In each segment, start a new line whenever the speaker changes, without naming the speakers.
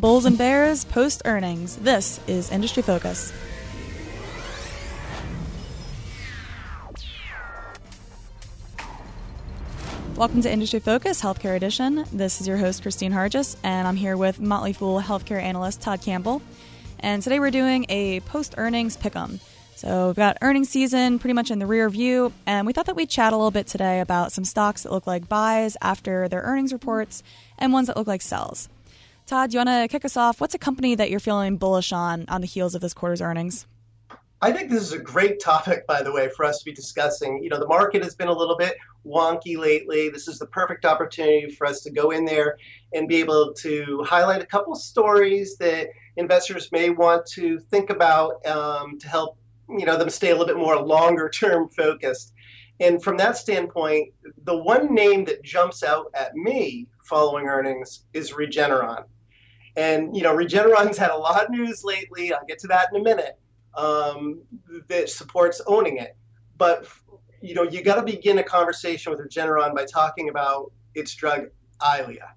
Bulls and Bears post earnings. This is Industry Focus. Welcome to Industry Focus Healthcare Edition. This is your host, Kristine Harjes, and I'm here with Motley Fool healthcare analyst Todd Campbell. And today we're doing a post earnings pick 'em. So we've got earnings season pretty much in the rear view, and we thought that we'd chat a little bit today about some stocks that look like buys after their earnings reports and ones that look like sells. Todd, do you want to kick us off? What's a company that you're feeling bullish on on the heels of this quarter's earnings?
I think this is a great topic, by the way, for us to be discussing. You know, the market has been a little bit wonky lately. This is the perfect opportunity for us to go in there and be able to highlight a couple stories that investors may want to think about um, to help you know them stay a little bit more longer term focused. And from that standpoint, the one name that jumps out at me following earnings is Regeneron. And you know, Regeneron's had a lot of news lately. I'll get to that in a minute. Um, that supports owning it, but you know, you got to begin a conversation with Regeneron by talking about its drug Eylea.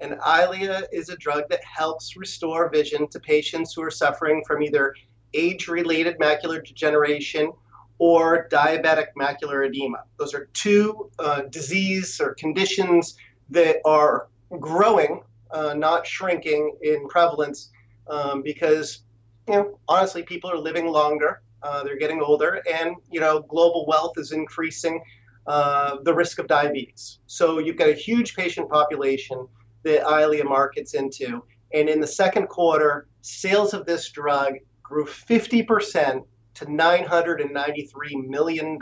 And Eylea is a drug that helps restore vision to patients who are suffering from either age related macular degeneration or diabetic macular edema. Those are two uh, disease or conditions that are growing, uh, not shrinking in prevalence um, because, you know, honestly, people are living longer, uh, they're getting older, and, you know, global wealth is increasing uh, the risk of diabetes. So you've got a huge patient population that Eylea markets into. And in the second quarter, sales of this drug grew 50% to $993 million.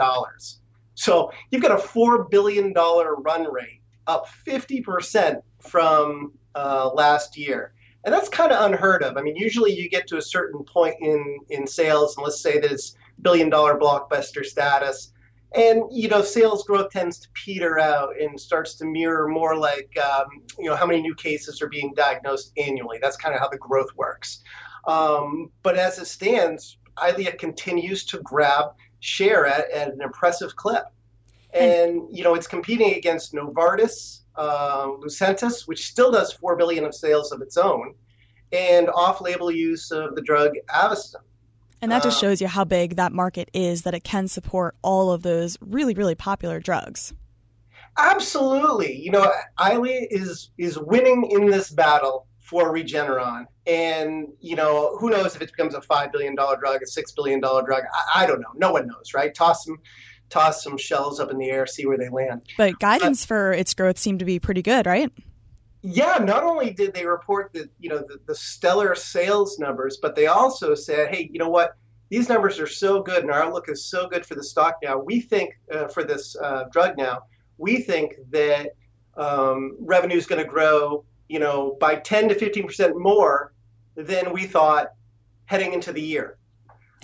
So you've got a $4 billion run rate, up 50% from uh, last year. And that's kind of unheard of. I mean, usually you get to a certain point in, in sales, and let's say that it's billion dollar blockbuster status. And you know, sales growth tends to peter out and starts to mirror more like um, you know how many new cases are being diagnosed annually. That's kind of how the growth works. Um, but as it stands, Eylea continues to grab share at, at an impressive clip. And, you know, it's competing against Novartis, uh, Lucentis, which still does four billion of sales of its own, and off-label use of the drug Avastin.
And that just uh, shows you how big that market is that it can support all of those really, really popular drugs.
Absolutely. You know, Eylea is is winning in this battle for Regeneron. And, you know, who knows if it becomes a $5 billion drug, a $6 billion drug. I, I, don't know. No one knows, right? Toss some, toss some shells up in the air, see where they land.
But guidance but, for its growth seemed to be pretty good, right?
Yeah, not only did they report the, you know, the, the stellar sales numbers, but they also said, hey, you know what? These numbers are so good and our outlook is so good for the stock now. We think uh, for this uh, drug now, we think that um, revenue is going to grow you know, by 10 to 15% more than we thought heading into the year.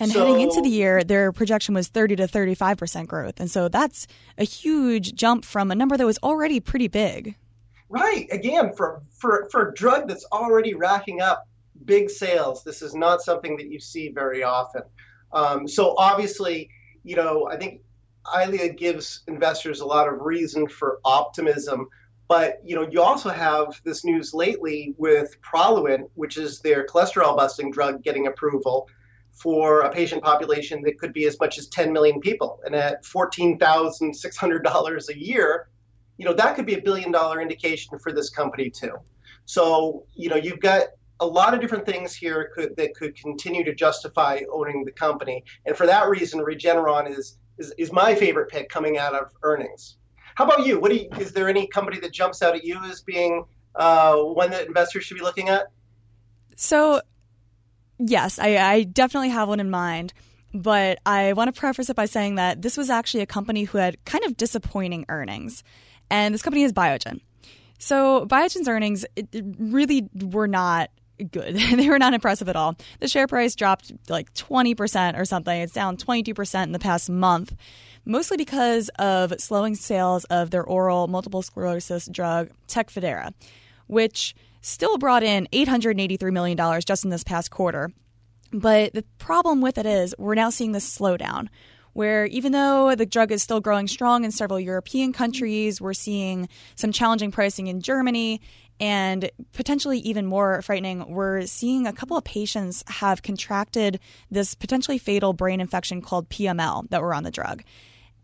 And so, heading into the year, their projection was 30 to 35% growth. And so that's a huge jump from a number that was already pretty big.
Right. Again, for, for, for a drug that's already racking up big sales, this is not something that you see very often. Um, so obviously, you know, I think Eylea gives investors a lot of reason for optimism but you know, you also have this news lately with Praluent, which is their cholesterol busting drug, getting approval for a patient population that could be as much as 10 million people. And at $14,600 a year, you know, that could be a billion dollar indication for this company too. So, you know, you've got a lot of different things here could, that could continue to justify owning the company. And for that reason, Regeneron is, is, is my favorite pick coming out of earnings. How about you? What do you, is there any company that jumps out at you as being uh, one that investors should be looking at?
So, yes, I, I definitely have one in mind. But I want to preface it by saying that this was actually a company who had kind of disappointing earnings. And this company is Biogen. So Biogen's earnings really were not good. they were not impressive at all. The share price dropped like 20% or something. It's down 22% in the past month mostly because of slowing sales of their oral multiple sclerosis drug Tecfidera, which still brought in $883 million just in this past quarter. But the problem with it is we're now seeing this slowdown where even though the drug is still growing strong in several European countries, we're seeing some challenging pricing in Germany. And potentially even more frightening, we're seeing a couple of patients have contracted this potentially fatal brain infection called PML that were on the drug.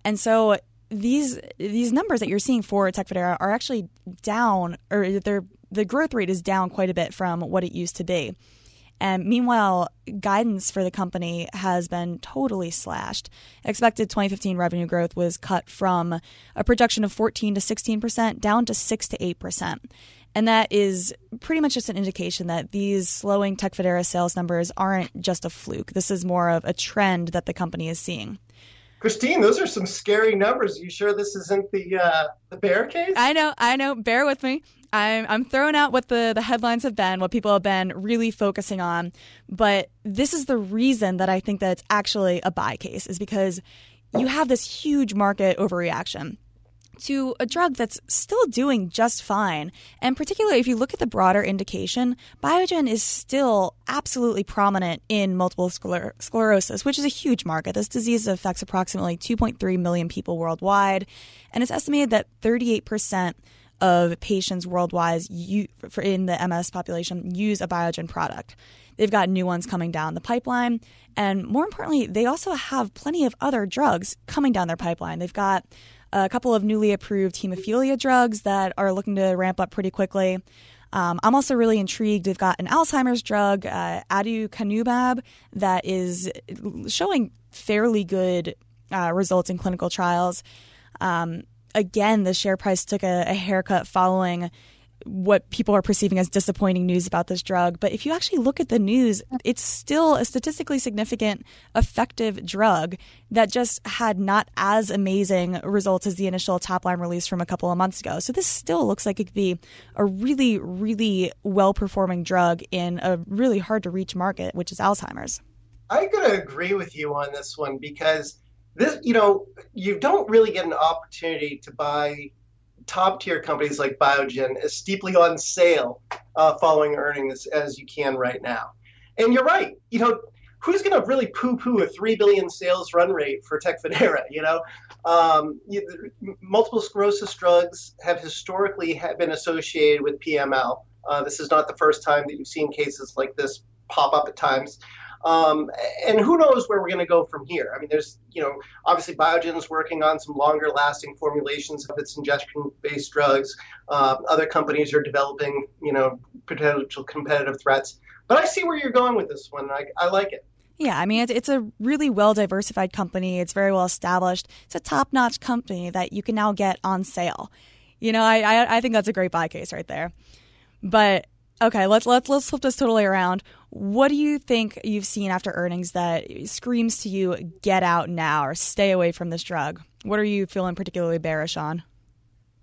And so these these numbers that you're seeing for Tecfidera are actually down, or they're, the growth rate is down quite a bit from what it used to be. And meanwhile, guidance for the company has been totally slashed. Expected 2015 revenue growth was cut from a projection of 14 to 16% down to 6 to 8%. And that is pretty much just an indication that these slowing Tecfidera sales numbers aren't just a fluke. This is more of a trend that the company is seeing.
Kristine, those are some scary numbers. Are you sure this isn't the uh, the bear case?
I know, I know. Bear with me. I'm I'm throwing out what the the headlines have been, what people have been really focusing on. But this is the reason that I think that it's actually a buy case is because you have this huge market overreaction to a drug that's still doing just fine. And particularly if you look at the broader indication, Biogen is still absolutely prominent in multiple scler- sclerosis, which is a huge market. This disease affects approximately 2.3 million people worldwide, and it's estimated that 38% of patients worldwide for in the MS population use a Biogen product. They've got new ones coming down the pipeline, and more importantly, they also have plenty of other drugs coming down their pipeline. They've got a couple of newly approved hemophilia drugs that are looking to ramp up pretty quickly. Um, I'm also really intrigued. They've got an Alzheimer's drug, uh, aducanumab, that is showing fairly good uh, results in clinical trials. Um, again, the share price took a, a haircut following what people are perceiving as disappointing news about this drug. But if you actually look at the news, it's still a statistically significant, effective drug that just had not as amazing results as the initial top line release from a couple of months ago. So this still looks like it could be a really, really well performing drug in a really hard to reach market, which is Alzheimer's.
I'm going to agree with you on this one because this, you know, you don't really get an opportunity to buy top tier companies like Biogen as steeply on sale uh, following earnings as you can right now. And you're right. You know, who's going to really poo-poo a three billion sales run rate for Tecfidera? You know, um, you, multiple sclerosis drugs have historically have been associated with PML. Uh, this is not the first time that you've seen cases like this pop up at times. Um, and who knows where we're going to go from here? I mean, there's, you know, obviously Biogen's working on some longer lasting formulations of its injection based drugs. Uh, other companies are developing, you know, potential competitive threats. But I see where you're going with this one. I, I like it.
Yeah, I mean, it's, it's a really well diversified company. It's very well established. It's a top notch company that you can now get on sale. You know, I, I, I think that's a great buy case right there. But Okay, let's let's let's flip this totally around. What do you think you've seen after earnings that screams to you get out now or stay away from this drug? What are you feeling particularly bearish on?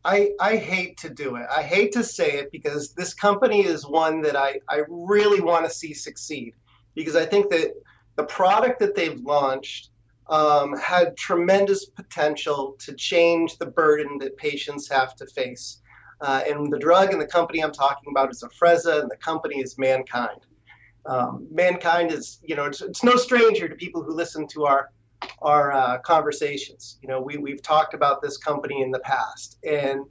I, I hate to do it. I hate to say it because this company is one that I, I really want to see succeed because I think that the product that they've launched um, had tremendous potential to change the burden that patients have to face. Uh, and the drug and the company I'm talking about is Afrezza, and the company is MannKind. Um, MannKind is, you know, it's, it's, no stranger to people who listen to our our uh, conversations. You know, we we've talked about this company in the past, and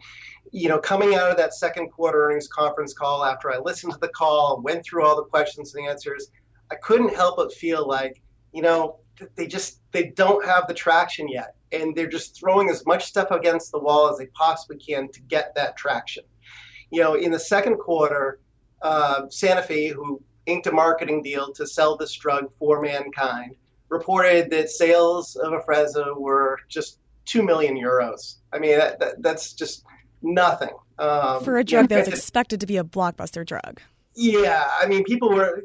you know, coming out of that second quarter earnings conference call, after I listened to the call, went through all the questions and answers, I couldn't help but feel like, you know, they just they don't have the traction yet and they're just throwing as much stuff against the wall as they possibly can to get that traction. You know in the second quarter uh, sanofi who inked a marketing deal to sell this drug for MannKind, reported that sales of Afrezza were just 2 million euros. I mean that, that, that's just nothing.
Um, for a drug that was expected to be a blockbuster drug
yeah, I mean, people were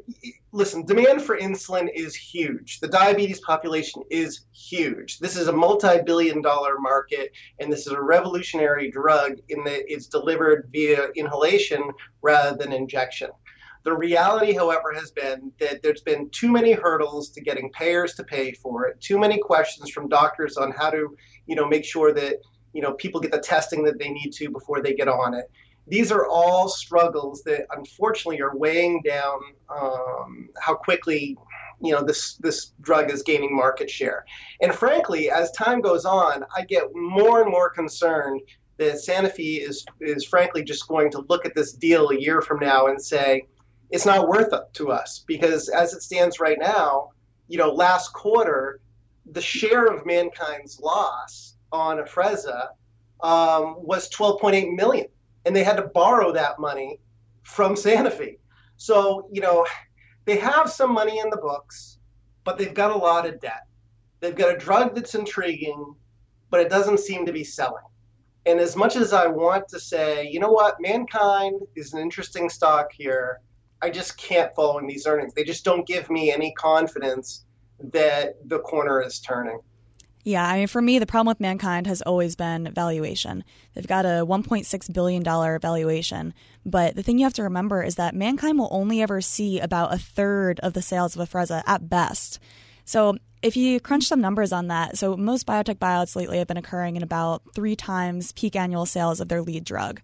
listen. Demand for insulin is huge. The diabetes population is huge. This is a multi-billion-dollar market, and this is a revolutionary drug in that it's delivered via inhalation rather than injection. The reality, however, has been that there's been too many hurdles to getting payers to pay for it. Too many questions from doctors on how to, you know, make sure that you know people get the testing that they need to before they get on it these are all struggles that unfortunately are weighing down um, how quickly you know this this drug is gaining market share. And frankly as time goes on i get more and more concerned that Sanofi is is frankly just going to look at this deal a year from now and say it's not worth it to us. Because as it stands right now, you know, last quarter the share of MannKind's loss on Afrezza um, was 12.8 million, and they had to borrow that money from Sanofi. So you know, they have some money in the books, but they've got a lot of debt. They've got a drug that's intriguing, but it doesn't seem to be selling. And as much as I want to say, you know what, MannKind is an interesting stock here, I just can't follow in these earnings. They just don't give me any confidence that the corner is turning.
Yeah, I mean, for me, the problem with MannKind has always been valuation. They've got a $1.6 billion valuation. But the thing you have to remember is that MannKind will only ever see about a third of the sales of Afrezza at best. So if you crunch some numbers on that, so most biotech buyouts lately have been occurring in about three times peak annual sales of their lead drug.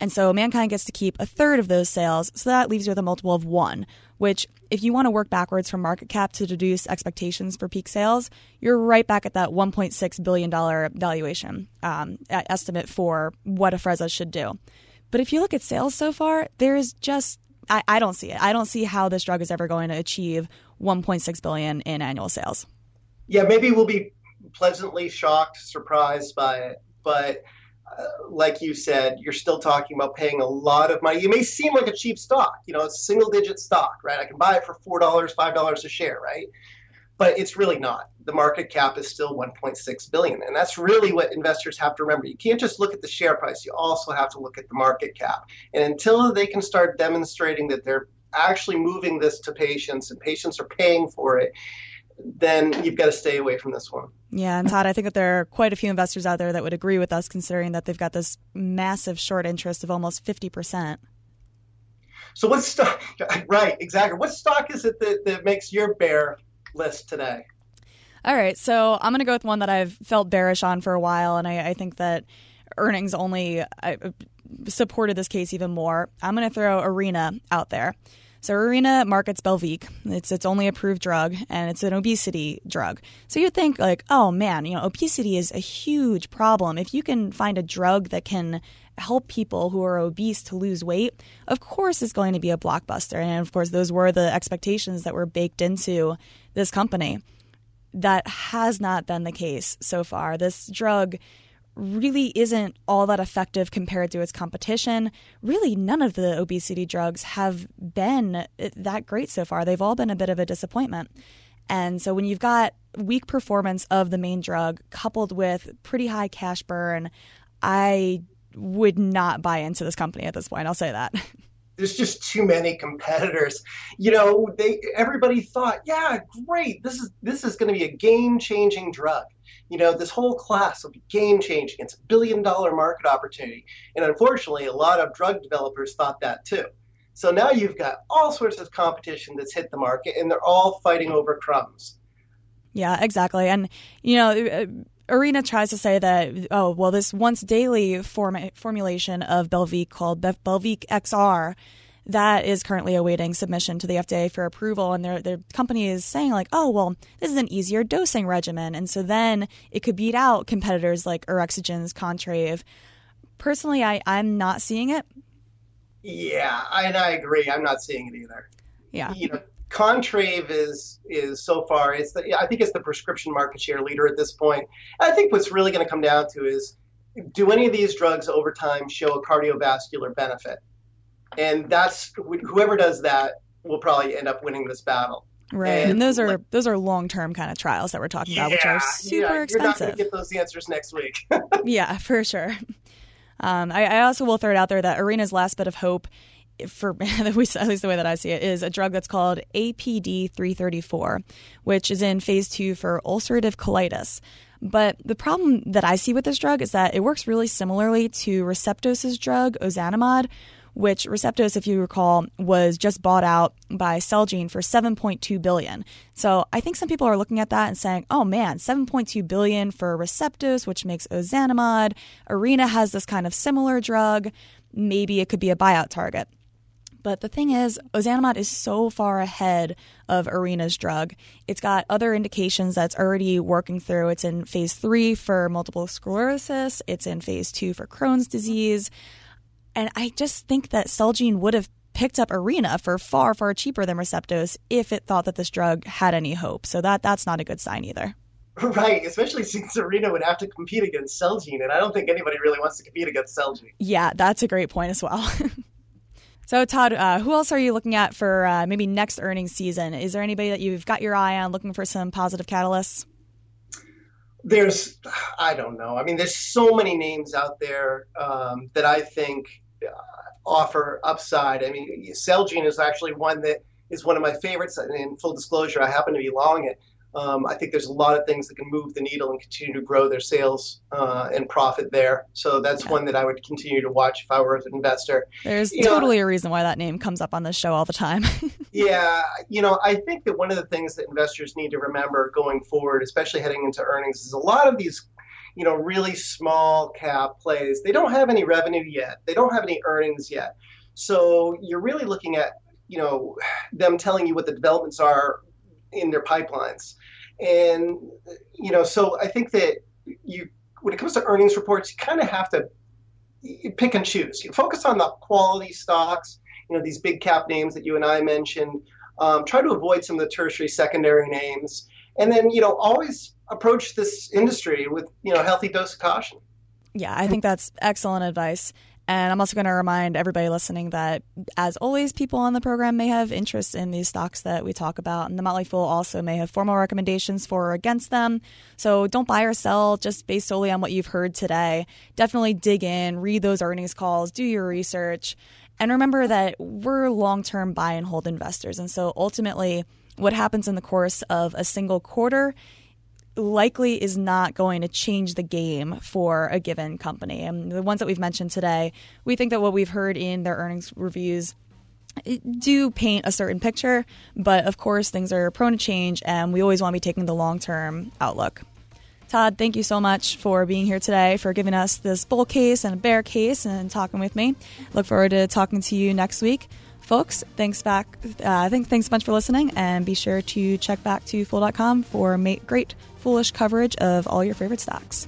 And so MannKind gets to keep a third of those sales, so that leaves you with a multiple of one, which, if you want to work backwards from market cap to deduce expectations for peak sales, you're right back at that $1.6 billion valuation um, estimate for what Afrezza should do. But if you look at sales so far, there's just I, I don't see it. I don't see how this drug is ever going to achieve 1.6 billion in annual sales.
Yeah, maybe we'll be pleasantly shocked, surprised by it, but like you said, you're still talking about paying a lot of money. It may seem like a cheap stock, you know, it's a single digit stock, right? I can buy it for four dollars, five dollars a share, right? but it's really not. The market cap is still 1.6 billion, and that's really what investors have to remember. You can't just look at the share price; you also have to look at the market cap. And until they can start demonstrating that they're actually moving this to patients and patients are paying for it, then you've got to stay away from this one.
Yeah, and Todd, I think that there are quite a few investors out there that would agree with us, considering that they've got this massive short interest of almost 50%.
So what stock? Right, exactly. What stock is it that, that makes your bear list today?
All right, so I'm going to go with one that I've felt bearish on for a while, and I, I think that earnings only uh, supported this case even more. I'm going to throw Arena out there. So Arena markets Belviq. It's its only approved drug, and it's an obesity drug. So you'd think like, oh man, you know, obesity is a huge problem. If you can find a drug that can help people who are obese to lose weight, of course it's going to be a blockbuster. And of course, those were the expectations that were baked into this company. That has not been the case so far. This drug really isn't all that effective compared to its competition. Really, none of the obesity drugs have been uh, that great so far. They've all been a bit of a disappointment. And so when you've got weak performance of the main drug coupled with pretty high cash burn, I would not buy into this company at this point. I'll say that.
there's just too many competitors. You know, they everybody thought, yeah, great, this is this is going to be a game-changing drug. You know, this whole class will be game-changing. It's a billion-dollar market opportunity, and unfortunately, a lot of drug developers thought that too. So now you've got all sorts of competition that's hit the market, and they're all fighting over crumbs.
Yeah, exactly, and you know. Uh, Arena tries to say that, oh, well, this once daily form- formulation of Belviq called Be- Belviq XR that is currently awaiting submission to the FDA for approval. And their, their company is saying, like, oh, well, this is an easier dosing regimen. And so then it could beat out competitors like Orexigen's Contrave. Personally, I, I'm not seeing it.
Yeah, and I agree. I'm not seeing it either.
Yeah.
You know, Contrave is is so far it's the, I think it's the prescription market share leader at this point. I think what's really going to come down to is do any of these drugs over time show a cardiovascular benefit? And that's whoever does that will probably end up winning this battle.
Right, and, and those are like, those are long term kind of trials that we're talking
yeah,
about, which are super
yeah,
expensive. You're not going
to get those answers next week.
yeah, for sure. Um, I, I also will throw it out there that Arena's last bit of hope for at least the way that I see it, is a drug that's called APD 334, which is in phase two for ulcerative colitis. But the problem that I see with this drug is that it works really similarly to Receptos' drug, ozanimod, which Receptos, if you recall, was just bought out by Celgene for 7.2 billion. So I think some people are looking at that and saying, "Oh man, 7.2 billion for Receptos, which makes ozanimod. Arena has this kind of similar drug. Maybe it could be a buyout target." But the thing is, ozanimod is so far ahead of Arena's drug. It's got other indications that's already working through. It's in phase three for multiple sclerosis, it's in phase two for Crohn's disease. And I just think that Celgene would have picked up Arena for far, far cheaper than Receptos if it thought that this drug had any hope. So that that's not a good sign either.
Right, especially since Arena would have to compete against Celgene, and I don't think anybody really wants to compete against Celgene.
Yeah, that's a great point as well. so, Todd, uh, who else are you looking at for uh, maybe next earnings season? Is there anybody that you've got your eye on looking for some positive catalysts?
There's, I don't know. I mean, there's so many names out there um, that I think offer upside. I mean, Celgene is actually one that is one of my favorites. And in full disclosure, I happen to be long it. Um, I think there's a lot of things that can move the needle and continue to grow their sales uh, and profit there. So that's yeah. one that I would continue to watch if I were an investor.
There's you totally know, a reason why that name comes up on this show all the time.
yeah, you know, I think that one of the things that investors need to remember going forward, especially heading into earnings, is a lot of these you know really small cap plays they don't have any revenue yet they don't have any earnings yet so you're really looking at you know them telling you what the developments are in their pipelines. And you know, so I think that you when it comes to earnings reports, you kind of have to pick and choose. You focus on the quality stocks, you know, these big cap names that you and I mentioned. Um, try to avoid some of the tertiary, secondary names, and then you know always approach this industry with you know a healthy dose of caution.
Yeah, I think that's excellent advice. And I'm also going to remind everybody listening that, as always, people on the program may have interest in these stocks that we talk about. And the Motley Fool also may have formal recommendations for or against them. So don't buy or sell just based solely on what you've heard today. Definitely dig in, read those earnings calls, do your research. And remember that we're long term buy and hold investors. And so ultimately, what happens in the course of a single quarter likely is not going to change the game for a given company. And the ones that we've mentioned today, we think that what we've heard in their earnings reviews do paint a certain picture, but of course things are prone to change and we always want to be taking the long-term outlook. Todd, thank you so much for being here today, for giving us this bull case and a bear case and talking with me. Look forward to talking to you next week. Folks, thanks back. Uh, think, thanks so much for listening, and be sure to check back to Fool.com for great foolish coverage of all your favorite stocks.